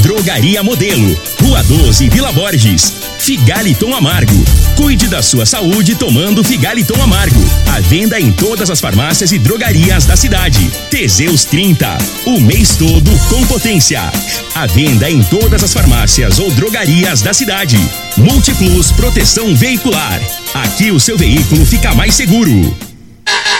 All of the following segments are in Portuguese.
Drogaria Modelo, Rua 12, Vila Borges. Figaliton Amargo. Cuide da sua saúde tomando Figaliton Amargo. A venda em todas as farmácias e drogarias da cidade. Teseus 30. O mês todo com potência. A venda em todas as farmácias ou drogarias da cidade. Multiplus Proteção Veicular. Aqui o seu veículo fica mais seguro.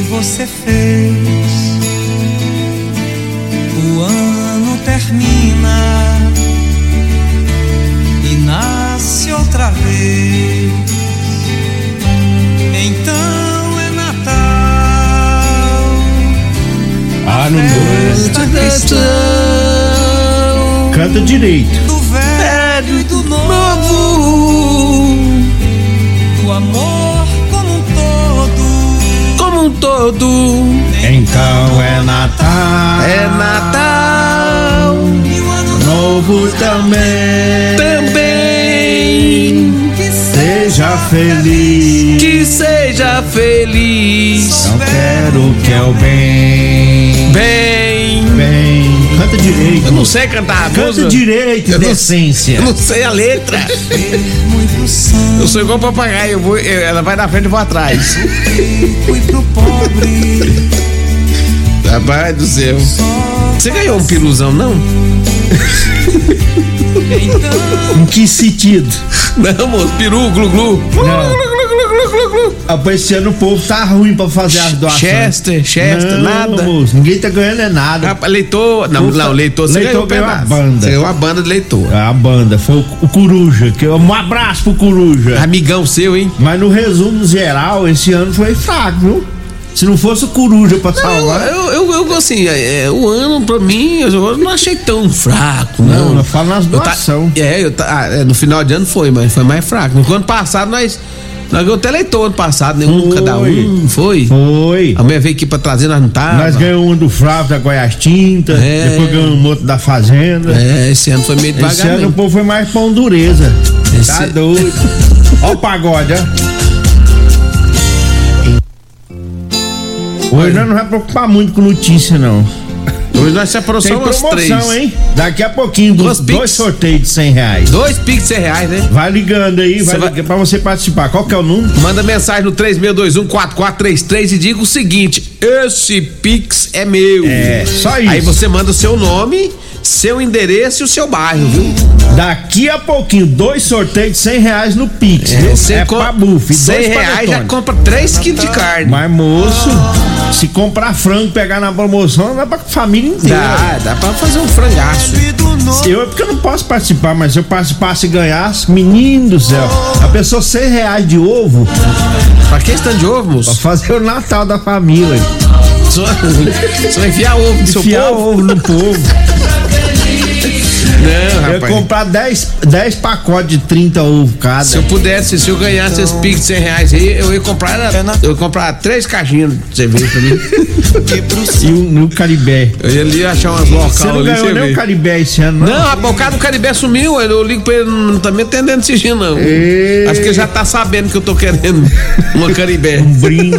Que você fez? O ano termina e nasce outra vez. Então é Natal. Ah, não Festa cristã Canta direito. do velho e do novo, do amor todo. Então é Natal. É Natal Novo também. também. que Seja feliz. Que seja feliz. Não quero que é o. Bem. Bem. Direito. Eu não sei cantar a Canta música. direito, Eu não- decência. Eu não sei a letra. Eu sou igual papagaio. Eu vou, eu- ela vai na frente e vou atrás. Rapaz do céu. Você ganhou um piruzão, não? Então Em que sentido? Não, moço. Peru, glu, glu. Não. Rapaz, esse ano o povo tá ruim pra fazer as doações. Chester, Chester, não, nada. Moço, ninguém tá ganhando é nada. Rapaz, leitor. Não, não, leitor. Você Leitor ganhou ganhou a banda. Você ganhou a banda de leitor. A banda foi o, o Coruja. Que, um abraço pro Coruja. Amigão seu, hein? Mas no resumo geral, esse ano foi fraco, viu? Se não fosse o Coruja pra Eu, salvar. eu, eu, eu, assim, é, é, o ano pra mim, eu não achei tão fraco, não. Não, eu falo nas tá- doação. é, eu tá, ah, é, no final de ano foi, mas foi mais fraco. No ano passado nós. Nós ganhamos até leitor ano passado, nenhum Foi. cada um. Foi. Foi. A mulher veio aqui pra trazer, nós não tava. Nós ganhamos um do Flávio da Goiás Tinta, É. depois ganhamos um outro da Fazenda. É, esse ano foi meio Esse devagar. ano o povo foi mais pão dureza. Tá Esse- doido. Ó o pagode, ó. Hoje nós não vai preocupar muito com notícia, não. Hoje nós separamos Tem só umas promoção, três. hein? Daqui a pouquinho, dois, dois sorteios de 100 reais. Dois pix cem reais, né? Vai ligando aí, vai, vai- ligando pra você participar. Qual que é o número? Manda mensagem no 3621-4433 e diga o seguinte: esse Pix é meu. É, só isso. Aí você manda o seu nome, seu endereço e o seu bairro, viu? Daqui a pouquinho, dois sorteios de 100 reais no Pix. viu? Você é pra buff. 100 dois reais já compra 3 quilos de carne. Mas, moço, se comprar frango e pegar na promoção, dá pra família inteira. Dá, dá pra fazer um frangaço. Eu é porque eu não posso participar, mas se eu participasse e ganhasse, menino do céu, a pessoa 100 reais de ovo Pra que stand de ovo, pra moço? fazer o Natal da família. Só, só enfiar ovo no seu Enfiar povo? ovo no povo. Não, Eu ia rapaz. comprar 10, 10 pacotes de 30 ovos cada. Se eu pudesse, se eu ganhasse esse Pix de 100 reais aí, eu ia comprar, eu ia comprar três caixinhas de cerveja pra mim. E o, o Caribé. Eu ia ali achar umas local Você não ali, ganhou nem o Caribé esse ano, não? Não, rapaz, o cara do Caribé sumiu. Eu ligo pra ele, não tá me atendendo esse dia, não. Ei. Acho que ele já tá sabendo que eu tô querendo uma Caribé. Um brinde.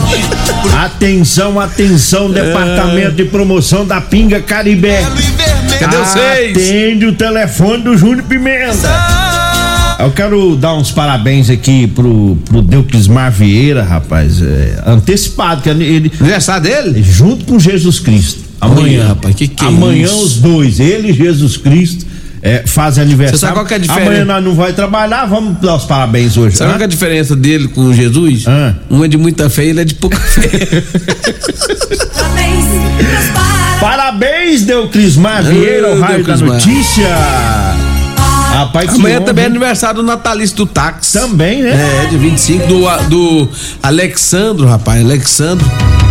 atenção, atenção, departamento de promoção da Pinga Caribé. Cadê vocês? Atende o telefone do Júnior Pimenta. Eu quero dar uns parabéns aqui pro, pro Deuclismar Vieira, rapaz. é, antecipado, que ele, Aniversário dele? junto com Jesus Cristo. Amanhã, rapaz, que que é amanhã os dois, ele e Jesus Cristo, é, fazem aniversário. Você sabe qual que é a diferença? Amanhã nós não vai trabalhar, vamos dar os parabéns hoje. Sabe hã? qual que é a diferença dele com Jesus? Ah. Um é de muita fé e ele é de pouca fé. Parabéns. Parabéns, Deuclismar Vieira, o raio da notícia. Rapaz, Amanhã também é aniversário do natalício do táxi. Também, né? É, de 25 do, do Alexandro, rapaz. Alexandro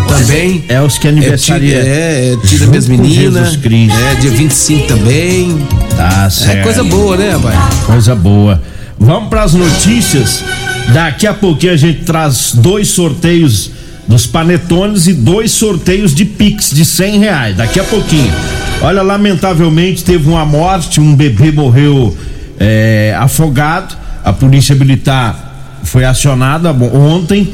também. É os que É, aniversaria. tira, é, é, tira minhas meninas. Jesus Cristo. É, dia 25 também. Tá É certo. coisa boa, né, rapaz? Coisa boa. Vamos para as notícias. Daqui a pouquinho a gente traz dois sorteios dos panetones e dois sorteios de Pix de 100 reais. Daqui a pouquinho. Olha, lamentavelmente teve uma morte, um bebê morreu é, afogado. A polícia militar foi acionada ontem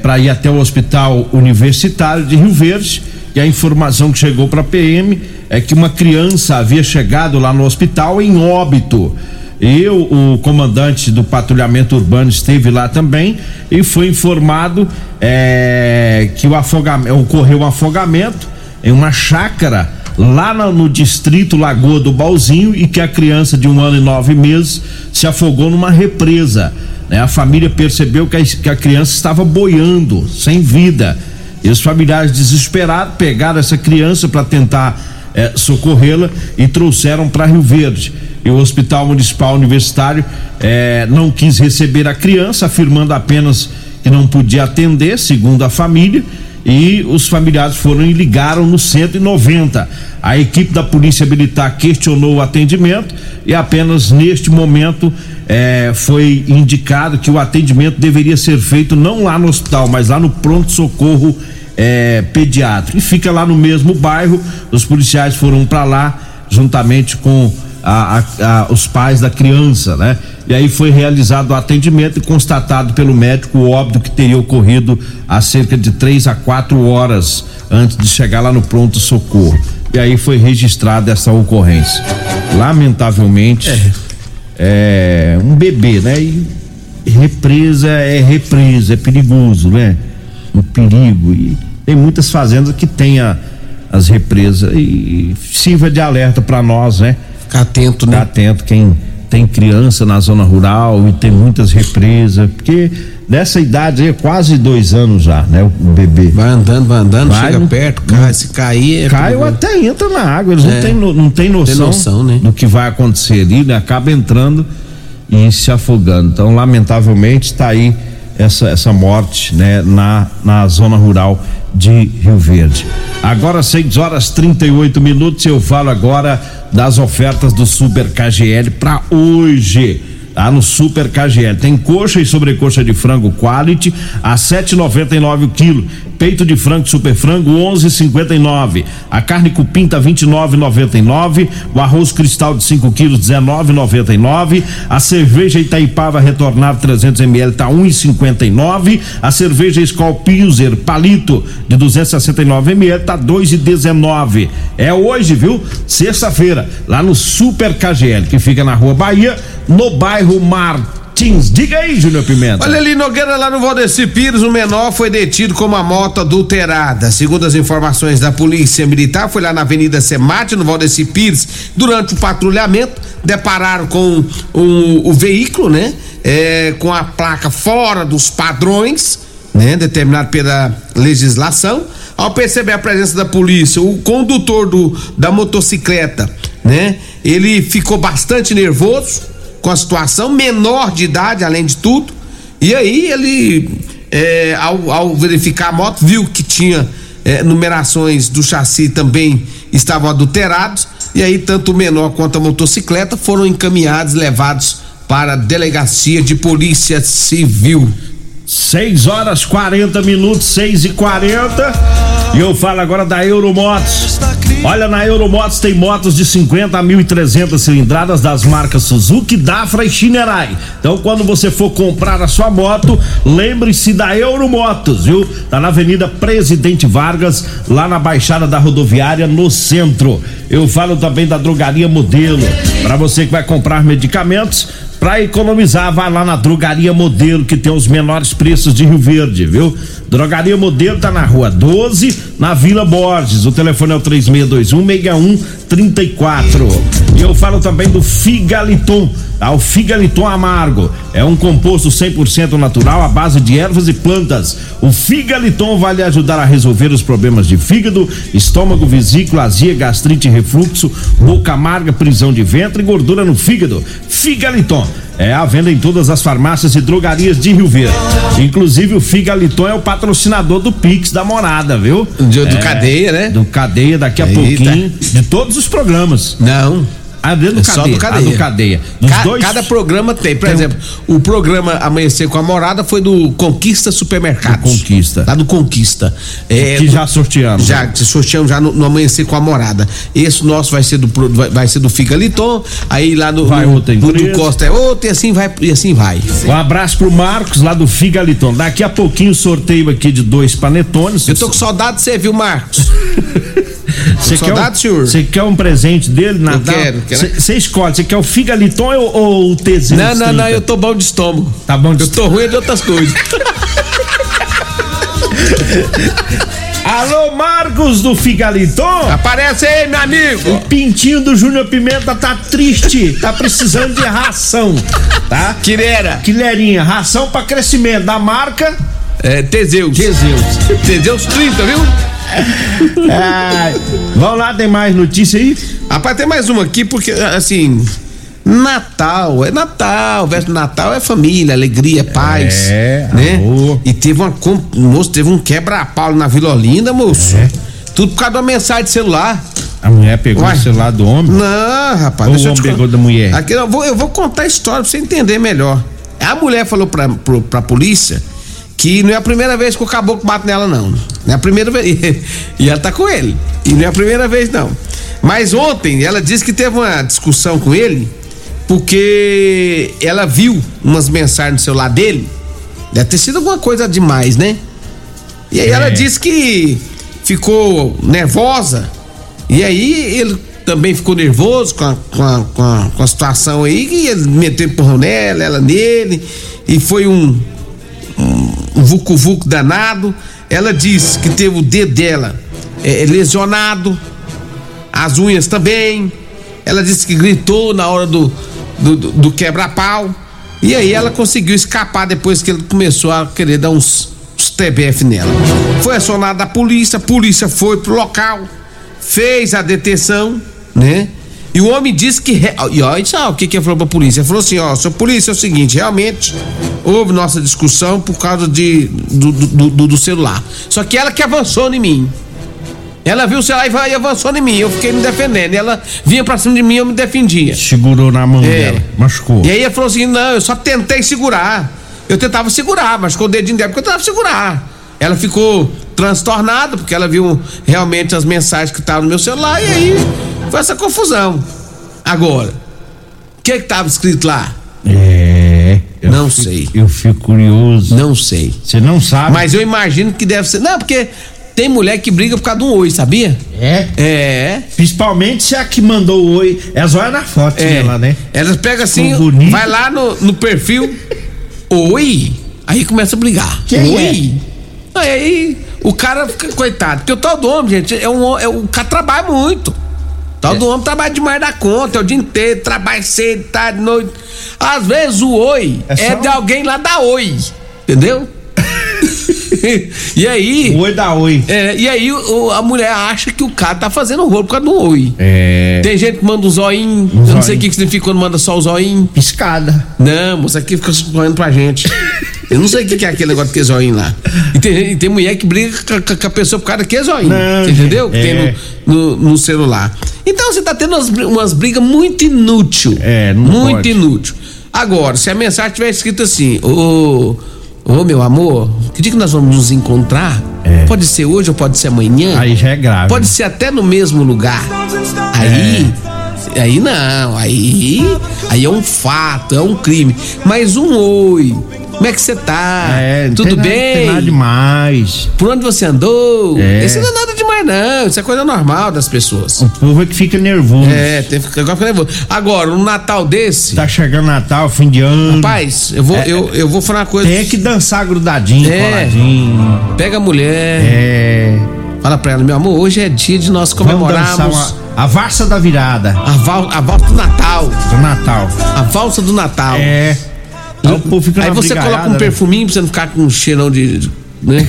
para ir até o hospital universitário de Rio Verde. E a informação que chegou para a PM é que uma criança havia chegado lá no hospital em óbito. Eu, o comandante do patrulhamento urbano, esteve lá também e foi informado é, que o afogamento, ocorreu um afogamento em uma chácara lá no, no distrito Lagoa do Balzinho e que a criança de um ano e nove meses se afogou numa represa. né? A família percebeu que a, que a criança estava boiando, sem vida. E os familiares desesperados pegaram essa criança para tentar eh, socorrê-la e trouxeram para Rio Verde. E o Hospital Municipal Universitário eh, não quis receber a criança, afirmando apenas que não podia atender, segundo a família. E os familiares foram e ligaram no 190. A equipe da Polícia Militar questionou o atendimento e apenas neste momento eh, foi indicado que o atendimento deveria ser feito não lá no hospital, mas lá no pronto-socorro eh, pediátrico. E fica lá no mesmo bairro. Os policiais foram para lá juntamente com a- a- a- os pais da criança, né? E aí foi realizado o atendimento e constatado pelo médico o óbito que teria ocorrido há cerca de três a quatro horas antes de chegar lá no pronto socorro. E aí foi registrada essa ocorrência. Lamentavelmente, é, um bebê, né? E represa é represa, é perigoso, né? Um perigo. E tem muitas fazendas que tem a- as represas e sirva de alerta para nós, né? Ficar atento, Ficar né? atento quem tem criança na zona rural e tem muitas represas, porque nessa idade aí é quase dois anos já, né? O bebê. Vai andando, vai andando, Vai, chega não- perto, cai, se cair. É Cai ou até entra na água, eles É. não têm não tem noção, noção, né? do que vai acontecer ali, né? Acaba entrando e se afogando. Então, lamentavelmente, está aí essa, essa morte, né? Na, na zona rural de Rio Verde. Agora, 6 horas 38 minutos, eu falo agora das ofertas do Super KGL para hoje. Tá no Super KGL. Tem coxa e sobrecoxa de frango quality a 7,99 o quilo. Peito de frango super frango 11,59. A carne cupim tá 29,99. O arroz cristal de 5 quilos 19,99. A cerveja Itaipava retornada 300 ml tá 1,59. A cerveja Skol Pilser palito de 269 ml tá 2,19. É hoje, viu? Sexta-feira, lá no Super KGL, que fica na Rua Bahia, no bairro Martins. Diga aí, Júnior Pimenta. Olha ali, Nogueira, lá no Valdeci Pires, um menor foi detido com uma moto adulterada. Segundo as informações da Polícia Militar, foi lá na Avenida Semate, no Valdeci Pires, durante o patrulhamento, depararam com o, o veículo, né? É, com a placa fora dos padrões, né? Determinado pela legislação. Ao perceber a presença da polícia, o condutor do, da motocicleta, né? Ele ficou bastante nervoso com a situação, menor de idade, além de tudo. E aí ele, é, ao, ao verificar a moto, viu que tinha é, numerações do chassi também estavam adulterados. E aí, tanto o menor quanto a motocicleta foram encaminhados, levados para a delegacia de polícia civil. 6 horas 40 minutos, 6 e 40 E eu falo agora da Euromotos. Olha, na Euromotos tem motos de 50 a 1.300 cilindradas das marcas Suzuki, Dafra e Shinerai. Então, quando você for comprar a sua moto, lembre-se da Euromotos, viu? Tá na Avenida Presidente Vargas, lá na Baixada da Rodoviária, no centro. Eu falo também da Drogaria Modelo. Para você que vai comprar medicamentos, Pra economizar, vai lá na Drogaria Modelo, que tem os menores preços de Rio Verde, viu? Drogaria Modelo tá na rua 12, na Vila Borges. O telefone é o 34. E eu falo também do Figaliton, tá? O Figaliton amargo é um composto 100% natural à base de ervas e plantas. O Figaliton vai lhe ajudar a resolver os problemas de fígado, estômago, vesícula, azia, gastrite, refluxo, boca amarga, prisão de ventre e gordura no fígado. Figaliton é à venda em todas as farmácias e drogarias de Rio Verde. Inclusive o Figaliton é o patrocinador do Pix da Morada, viu? Do- do É, Cadeia, né? Do Cadeia daqui a Eita. pouquinho, de todos os programas. Não. Ah, dentro do É só cadeia. do Cadeia. Ah, do cadeia. Ca- dois. Cada programa tem. Por Tem um- exemplo, o programa Amanhecer com a Morada foi do Conquista Supermercados. Do Conquista. Lá do Conquista. É, que já sorteamos. Já, que sorteamos já no, no Amanhecer com a Morada. Esse nosso vai ser do, vai, vai ser do Figaliton. Aí lá no, Vai no, outra no do. Costa é outro e assim vai. E assim vai. Um abraço pro Marcos lá do Figaliton. Daqui a pouquinho sorteio aqui de dois panetones. Eu tô com saudade de você, viu, Marcos? Você quer, um, senhor. você quer um presente dele, Natal? quero, quero. Você escolhe, você quer o Figaliton ou, ou o T030? Não, não, não, eu tô bom de estômago. Tá bom de Eu tô ruim de outras coisas. Alô, Marcos do Figaliton? Aparece aí, meu O amigo. pintinho do Júnior Pimenta tá triste, tá precisando de ração, tá? Quirera. Quilherinha, ração pra crescimento da marca É, Teseus. Teseus. Teseus 30, viu? Ai, vamos lá, tem mais notícia aí? Rapaz, tem mais uma aqui, porque, assim. Natal, é Natal, verso Natal é família, alegria, paz. É, né? amor. E teve uma. Moço, teve um quebra-pau na Vila Olinda, moço. É. Tudo por causa de uma mensagem de celular. A mulher pegou Uai. o celular do homem. Não, rapaz, Ou o te homem con- pegou da mulher? Aqui, eu, vou, eu vou contar a história pra você entender melhor. A mulher falou pra, pro, pra polícia que não é a primeira vez que o caboclo bate nela, não. Não é a primeira vez. E ela tá com ele. E não é a primeira vez, não. Mas ontem ela disse que teve uma discussão com ele porque ela viu umas mensagens no celular dele. Deve ter sido alguma coisa demais, né? E aí É. ela disse que ficou nervosa. E aí ele também ficou nervoso com a, com a, com a, com a situação aí, e ele meteu empurrão nela, ela nele, e foi um, um vucu-vucu danado. Ela disse que teve o dedo dela é, lesionado, as unhas também. Ela disse que gritou na hora do, do, do- quebra-pau. E aí ela conseguiu escapar depois que ele começou a querer dar uns, uns TBF nela. Foi acionada a polícia, a polícia foi pro local, fez a detenção, né? E o homem disse que. E olha só o que, que ele falou pra polícia. Ele falou assim: ó, seu polícia é o seguinte, realmente houve nossa discussão por causa de, do, do, do- do celular. Só que ela que avançou em mim. Ela viu o celular e vai- avançou em mim. Eu fiquei me defendendo. Ela vinha pra cima de mim e eu me defendia. Segurou na mão É. dela, machucou. E aí ele falou assim: não, eu só tentei segurar. Eu tentava segurar, mas com o dedinho dela, porque eu tentava segurar. Ela ficou transtornada, porque ela viu realmente as mensagens que estavam no meu celular, e aí foi essa confusão. Agora, o que que tava escrito lá? É. eu Não fico- sei. Eu fico curioso. Não sei. Você não sabe. Mas eu imagino que deve ser. Não, porque tem mulher que briga por causa de um oi, sabia? É. É. Principalmente se a que mandou o oi. É olha na foto É. lá, né? Elas pegam assim, vai lá no, no perfil, oi, aí começa a brigar. Quem oi. Aí o cara fica coitado, porque o tal do homem, gente, é um, é, o cara trabalha muito. O tal do homem trabalha demais da conta, é o dia inteiro, trabalha cedo, tarde, noite. Às vezes o oi É é, só de alguém lá da oi, entendeu? e aí, O oi da oi. é, e aí o- a mulher acha que o cara tá fazendo rolo por causa do oi. É. Tem gente que manda um zoinho. Um eu não sei o que, significa quando manda só o zoinho. Piscada. Não, moça, aqui fica olhando pra gente. Eu não sei o que, que é aquele negócio que é zoinho lá. E tem, e tem mulher que briga com, com- a pessoa por causa que é zoinho. Não, entendeu? Que tem é. no, no, no celular. Então você tá tendo umas, umas brigas muito inútil. É, não Muito pode. inútil. Agora, se a mensagem tiver escrito assim, ô. Ô meu amor, que dia que nós vamos nos encontrar? É. Pode ser hoje ou pode ser amanhã? Aí já é grave. Pode ser até no mesmo lugar. Aí, aí não, aí, aí é um fato, é um crime. Mas um oi, como é que você tá? É, Tudo tem nada- bem? Tem nada demais. Por onde você andou? É. Isso não é nada demais não, isso é coisa normal das pessoas. O povo é que fica nervoso. É, tem que agora fica nervoso. Agora, um Natal desse, Tá chegando Natal, fim de ano. rapaz, eu vou, eu, eu vou falar uma coisa. Tem que dançar grudadinho, É. coladinho. Pega a mulher, É. Fala pra ela, meu amor, hoje é dia de nós comemorarmos a valsa da virada a, val, a valsa do Natal. do Natal. A valsa do Natal. É. Aí na você coloca um né? perfuminho pra você não ficar com um cheirão de. né?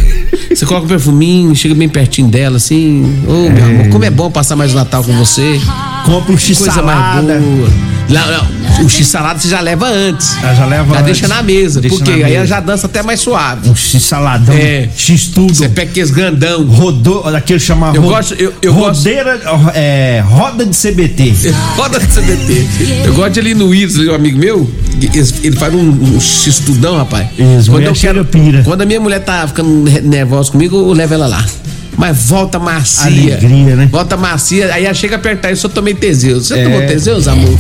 você coloca um perfuminho, chega bem pertinho dela, assim. Ô, meu amor, como é bom passar mais o Natal com você. Compra um Que coisa mais boa. Não, não, o x-salada você já leva antes. Ah, já leva Já antes. deixa na mesa. Deixa porque na aí ela mesa. já dança até mais suave. Um x-saladão. É. X-tudo. Você pega aqueles grandão. Rodou, daquele chamar Eu gosto- eu- eu gosto- rodeira, é, roda de CBT. Roda de CBT. Eu gosto de ali no Iris, ali, um amigo meu. Ele faz um, um x-tudão, rapaz. Isso, quando eu chega quero, pira. Quando a minha mulher tá ficando nervosa comigo, eu levo ela lá. Mas volta macia. Alegria, né? Volta macia, aí ela chega a apertar, eu só tomei Teseus. Você É. tomou Teseus, amor?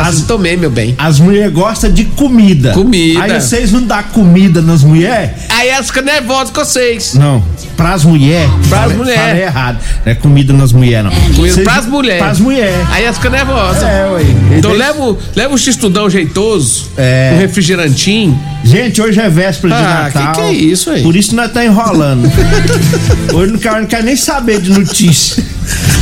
As... Tomei, meu bem. As mulheres gostam de comida. Comida. Aí vocês não dão comida nas mulheres? Aí elas ficam nervosas com vocês. Não. Pras mulheres. Pras fala- mulher. Falei errado. Não é comida nas mulheres, não. Comida Vocês- pras mulheres. Pras mulheres. Aí elas ficam nervosas. É, ué. Então leva, o- leva o x-tudão jeitoso, É. um refrigerantinho. Gente, hoje é véspera de Ah, Natal. que que é isso aí? Por isso nós tá enrolando. hoje não quero, não quero nem saber de notícia.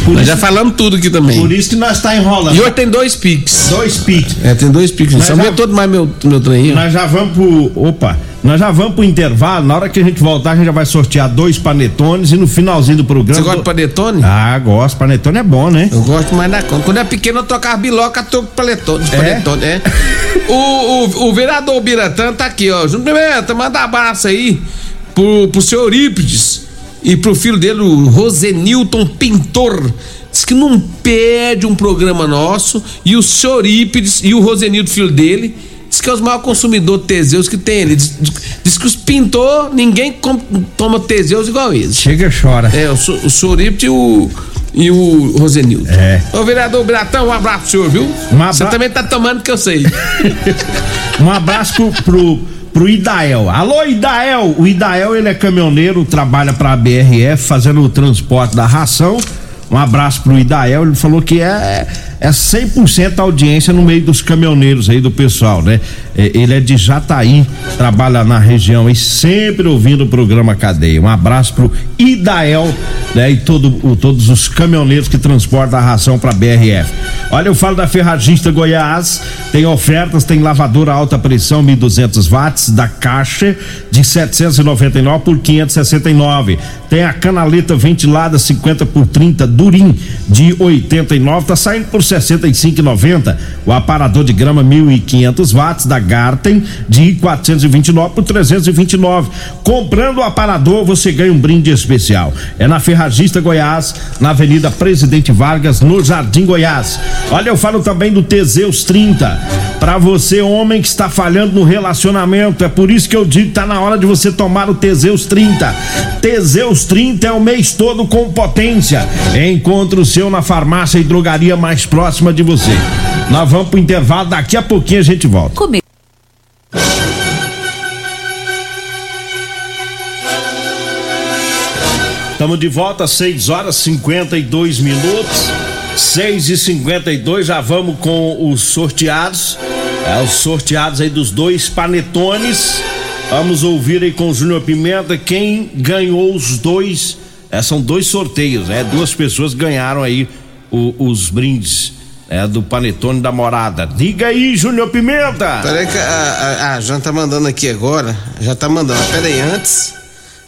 Por, Nós isso, já falamos tudo aqui também. por isso que nós tá enrolando. E hoje tem dois piques. Dois pits. É, tem dois piques. Mas Só já- aumentou demais meu, meu trem. Nós já vamos pro. Opa! Nós já vamos pro intervalo. Na hora que a gente voltar, a gente já vai sortear dois panetones e no finalzinho do programa. Você gosta de panetone? Ah, gosto. Panetone é bom, né? Eu gosto mais da conta. Quando é pequeno, eu tocava biloca, paletone, de É? panetone, é. o, o, o vereador Biratã tá aqui, ó. Júnior Pimenta, manda abraço aí pro, pro senhor Eurípides e pro filho dele, o Rosenilton Pintor. Diz que não perde um programa nosso. E o senhor Eurípides e o Rosenilton, filho dele, diz que é os maiores consumidores de Teseus que tem. Ele diz, diz que os pintor, ninguém toma Teseus igual eles. Chega e chora. É, o, o senhor Eurípides e o, e o Rosenildo. É. Ô, vereador Biratão, um abraço pro senhor, viu? Um abra- Você também tá tomando que eu sei. Um abraço pro, pro, pro Idael. Alô, Idael! O Idael, ele é caminhoneiro, trabalha pra BRF, fazendo o transporte da ração. Um abraço pro Idael, ele falou que é, é 100% audiência no meio dos caminhoneiros aí do pessoal, né? É, Ele é de Jataí, trabalha na região e sempre ouvindo o programa Cadeia. Um abraço pro Idael, né? E todo, o- todos os caminhoneiros que transportam a ração pra BRF. Olha, eu falo da Ferragista Goiás, tem ofertas, tem lavadora alta pressão 1200 watts da Caixa de 799 por 569. Tem a canaleta ventilada 50 por 30 Durim de 89, tá saindo por 65,90. O aparador de grama 1500 watts da Garten de 429 por 329. Comprando o aparador, você ganha um brinde especial. É na Ferragista Goiás, na Avenida Presidente Vargas, no Jardim Goiás. Olha, eu falo também do Teseus 30. Pra você, homem que está falhando no relacionamento, é por isso que eu digo que tá na hora de você tomar o Teseus 30. Teseus 30 é o mês todo com potência. Encontre o seu na farmácia e drogaria mais próxima de você. Nós vamos pro intervalo, daqui a pouquinho a gente volta. Come- Estamos de volta, 6 horas 52 minutos. 6 e 52 já vamos com os sorteados. É, os sorteados aí dos dois panetones. Vamos ouvir aí com o Júnior Pimenta quem ganhou os dois. É, são dois sorteios, é duas pessoas ganharam aí o- os brindes é, do panetone da morada. Diga aí, Júnior Pimenta. Peraí que a, a, a Jana tá mandando aqui agora. Já tá mandando. Peraí, antes.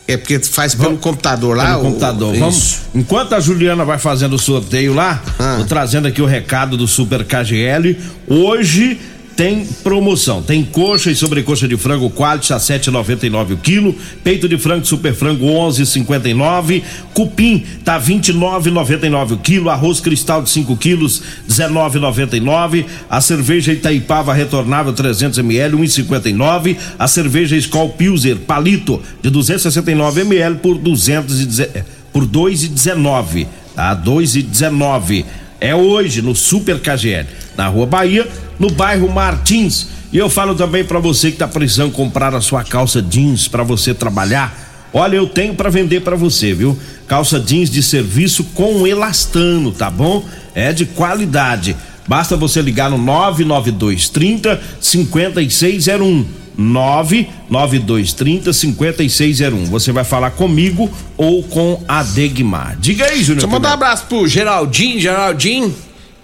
É porque faz pelo computador lá. Pelo o- computador. isso. Vamos, enquanto a Juliana vai fazendo o sorteio lá, Ah. trazendo aqui o recado do Super KGL. Hoje tem promoção. Tem coxa e sobrecoxa de frango quality a 7,99 o quilo, peito de frango super frango 11,59, cupim tá 29,99 o quilo, arroz cristal de 5 quilos 19,99, a cerveja Itaipava retornável 300 ml 1,59, a cerveja Skol Pilser palito de 269 ml por 210 por 2,19, tá? 2,19. É hoje no Super KGL, na Rua Bahia, no bairro Martins. E eu falo também para você que tá precisando comprar a sua calça jeans para você trabalhar. Olha, eu tenho para vender para você, viu? Calça jeans de serviço com elastano, tá bom? É de qualidade. Basta você ligar no 992 30 5601. 99230 5601. Você vai falar comigo ou com a Degmar. Diga aí, Júnior. Deixa eu mandar um abraço pro Geraldinho, Geraldinho.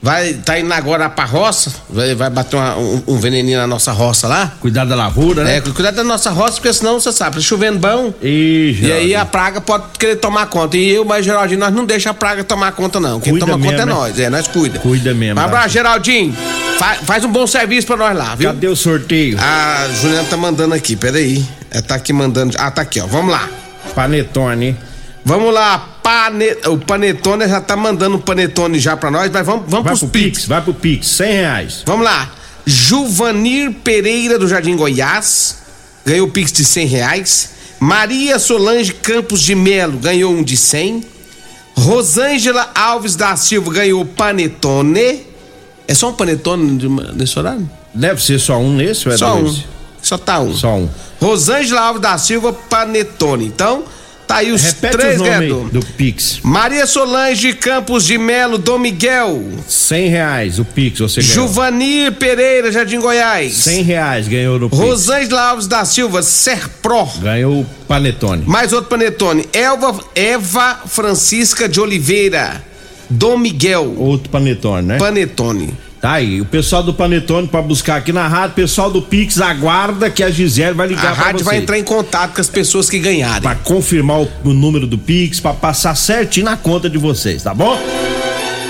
Vai, tá indo agora pra roça, vai, vai bater uma- um, um veneninho na nossa roça lá. Cuidar da lavoura, né? É, cuidado da nossa roça, porque senão você sabe, tá chovendo bom. E, E aí a praga pode querer tomar conta. E eu, mas Geraldinho, nós não deixa a praga tomar conta, não. Quem Cuida toma conta é mesmo, né? nós, é, nós cuida. Cuida mesmo, Um abraço? Geraldinho. Fa- faz um bom serviço pra nós lá, viu? Cadê o sorteio? A Juliana tá mandando aqui, peraí. Ela tá aqui mandando. Ah, tá aqui, ó. Vamos lá. Panetone. Vamos lá, pane... o Panetone já tá mandando um Panetone já pra nós, mas vamos, vamos Vai pros pro Pix. Pix, vai pro Pix, 100 reais. Vamos lá. Juvanir Pereira do Jardim Goiás ganhou o Pix de 100 reais. Maria Solange Campos de Melo ganhou um de 100. Rosângela Alves da Silva ganhou Panetone. É só um Panetone de nesse horário? Deve ser só um nesse, ou é Só dois? um. Só tá um. Só um. Rosângela Alves da Silva Panetone. Então, tá aí os Repete três o nome do Pix. Maria Solange Campos de Melo Dom Miguel. 100 reais o Pix, você ganhou. Juvanir Pereira, Jardim Goiás. 100 reais ganhou no Pix. Rosângela Alves da Silva, Serpro. Ganhou o Panetone. Mais outro panetone. Elva, Eva Francisca de Oliveira. Dom Miguel. Outro Panetone, né? Panetone. Tá aí, o pessoal do Panetone pra buscar aqui na rádio, o pessoal do Pix aguarda que a Gisele vai ligar A pra rádio você. vai entrar em contato com as pessoas que ganharem. Pra confirmar o, o número do Pix, pra passar certinho na conta de vocês, tá bom?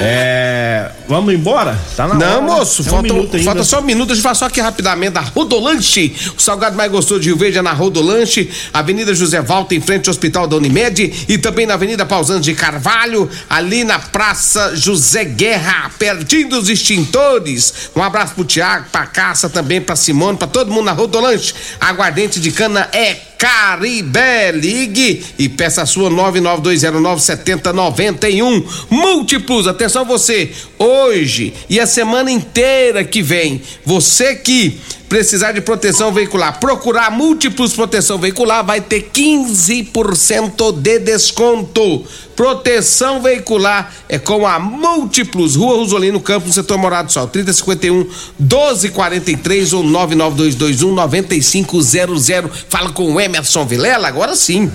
É. Vamos embora? Tá na hora, Não, né? moço, É um falta, falta só um minuto. A gente faz só aqui rapidamente da Rodolanche. O salgado mais gostoso de Rio Verde é na Rodolanche, Avenida José Valta, em frente ao Hospital da Unimed, e também na Avenida Pausanos de Carvalho, ali na Praça José Guerra, pertinho dos extintores. Um abraço pro Tiago, pra Caça também, pra Simone, pra todo mundo na Rodolanche. Aguardente de cana é Caribé. Ligue e peça a sua 992097091. Múltiplos, atenção você. Hoje e a semana inteira que vem, você que precisar de proteção veicular, procurar múltiplos proteção veicular, vai ter 15% de desconto. Proteção veicular é com a Múltiplos, Rua Rosolino Campos, setor Morado do Sol, 3051 1243 ou 99221 9500. Fala com o Emerson Vilela, agora sim.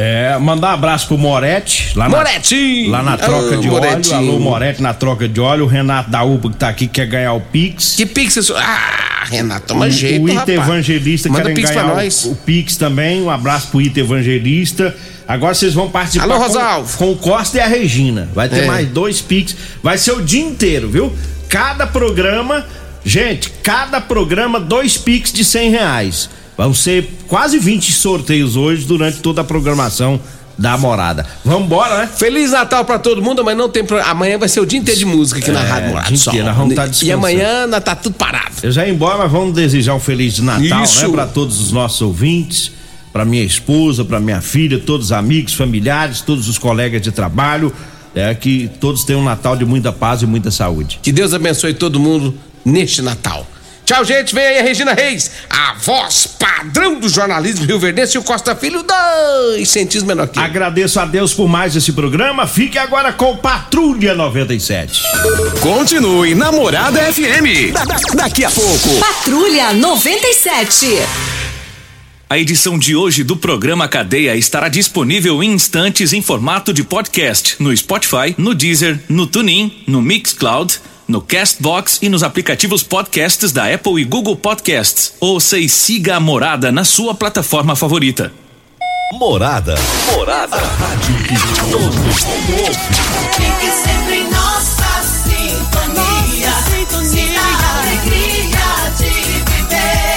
É, mandar um abraço pro Moretti. Lá na, Moretti! Lá na troca Ah, de Moretti. óleo. Alô, Moretti na troca de óleo. O Renato da UPA que tá aqui quer ganhar o Pix. Que pix é? Ah, Renato, toma o, jeito, o Ita. Evangelista Manda querem pix pra ganhar nós. o, o Pix também. Um abraço pro Ita Evangelista. Agora vocês vão participar Alô, com, Rosalvo. com o Costa e a Regina. Vai ter É. mais dois Pix. Vai ser o dia inteiro, viu? Cada programa, gente, cada programa, dois Pix de cem reais. Vão ser quase 20 sorteios hoje durante toda a programação da morada. Vamos embora, né? Feliz Natal pra todo mundo, mas não tem pro... Amanhã vai ser o dia inteiro de música aqui na É, Rádio Morado dia inteiro, nós vamos tá E amanhã tá tudo parado. Eu já ia embora, mas vamos desejar um feliz Natal, Isso. né, para todos os nossos ouvintes, para minha esposa, para minha filha, todos os amigos, familiares, todos os colegas de trabalho, é que todos tenham um Natal de muita paz e muita saúde. Que Deus abençoe todo mundo neste Natal. Tchau, gente. Vem aí a Regina Reis, a voz padrão do jornalismo Rio Verdense e o Costa Filho, dois centímetros menor que. Agradeço a Deus por mais esse programa. Fique agora com Patrulha 97. Continue na Morada FM. Da- da- daqui a pouco. Patrulha 97. A edição de hoje do programa Cadeia estará disponível em instantes em formato de podcast no Spotify, no Deezer, no TuneIn, no Mixcloud, no Castbox e nos aplicativos podcasts da Apple e Google Podcasts. Ouça e siga a Morada na sua plataforma favorita. Morada. Morada. Rádio que todo mundo ouve. Fique sempre em nossa sintonia. Sinta a alegria de viver.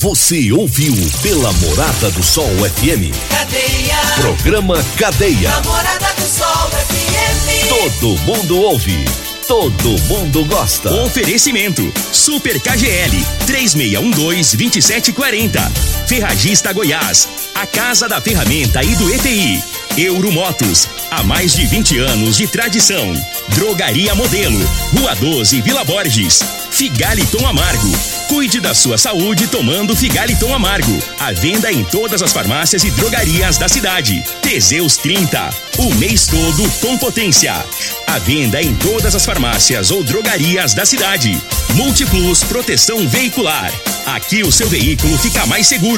Você ouviu pela Morada do Sol FM. Cadeia. Programa Cadeia. Namorada do Sol FM. Todo mundo ouve todo mundo gosta. Oferecimento: Super KGL 3612-2740. Ferragista Goiás, a casa da ferramenta e do EPI. Euromotos, há mais de 20 anos de tradição. Drogaria Modelo, Rua 12, Vila Borges. Figaliton Amargo. Cuide da sua saúde tomando Figaliton Amargo. A venda em todas as farmácias e drogarias da cidade. Teseus 30. O mês todo com potência. A venda em todas as farmácias ou drogarias da cidade. Multiplus Proteção Veicular. Aqui o seu veículo fica mais seguro.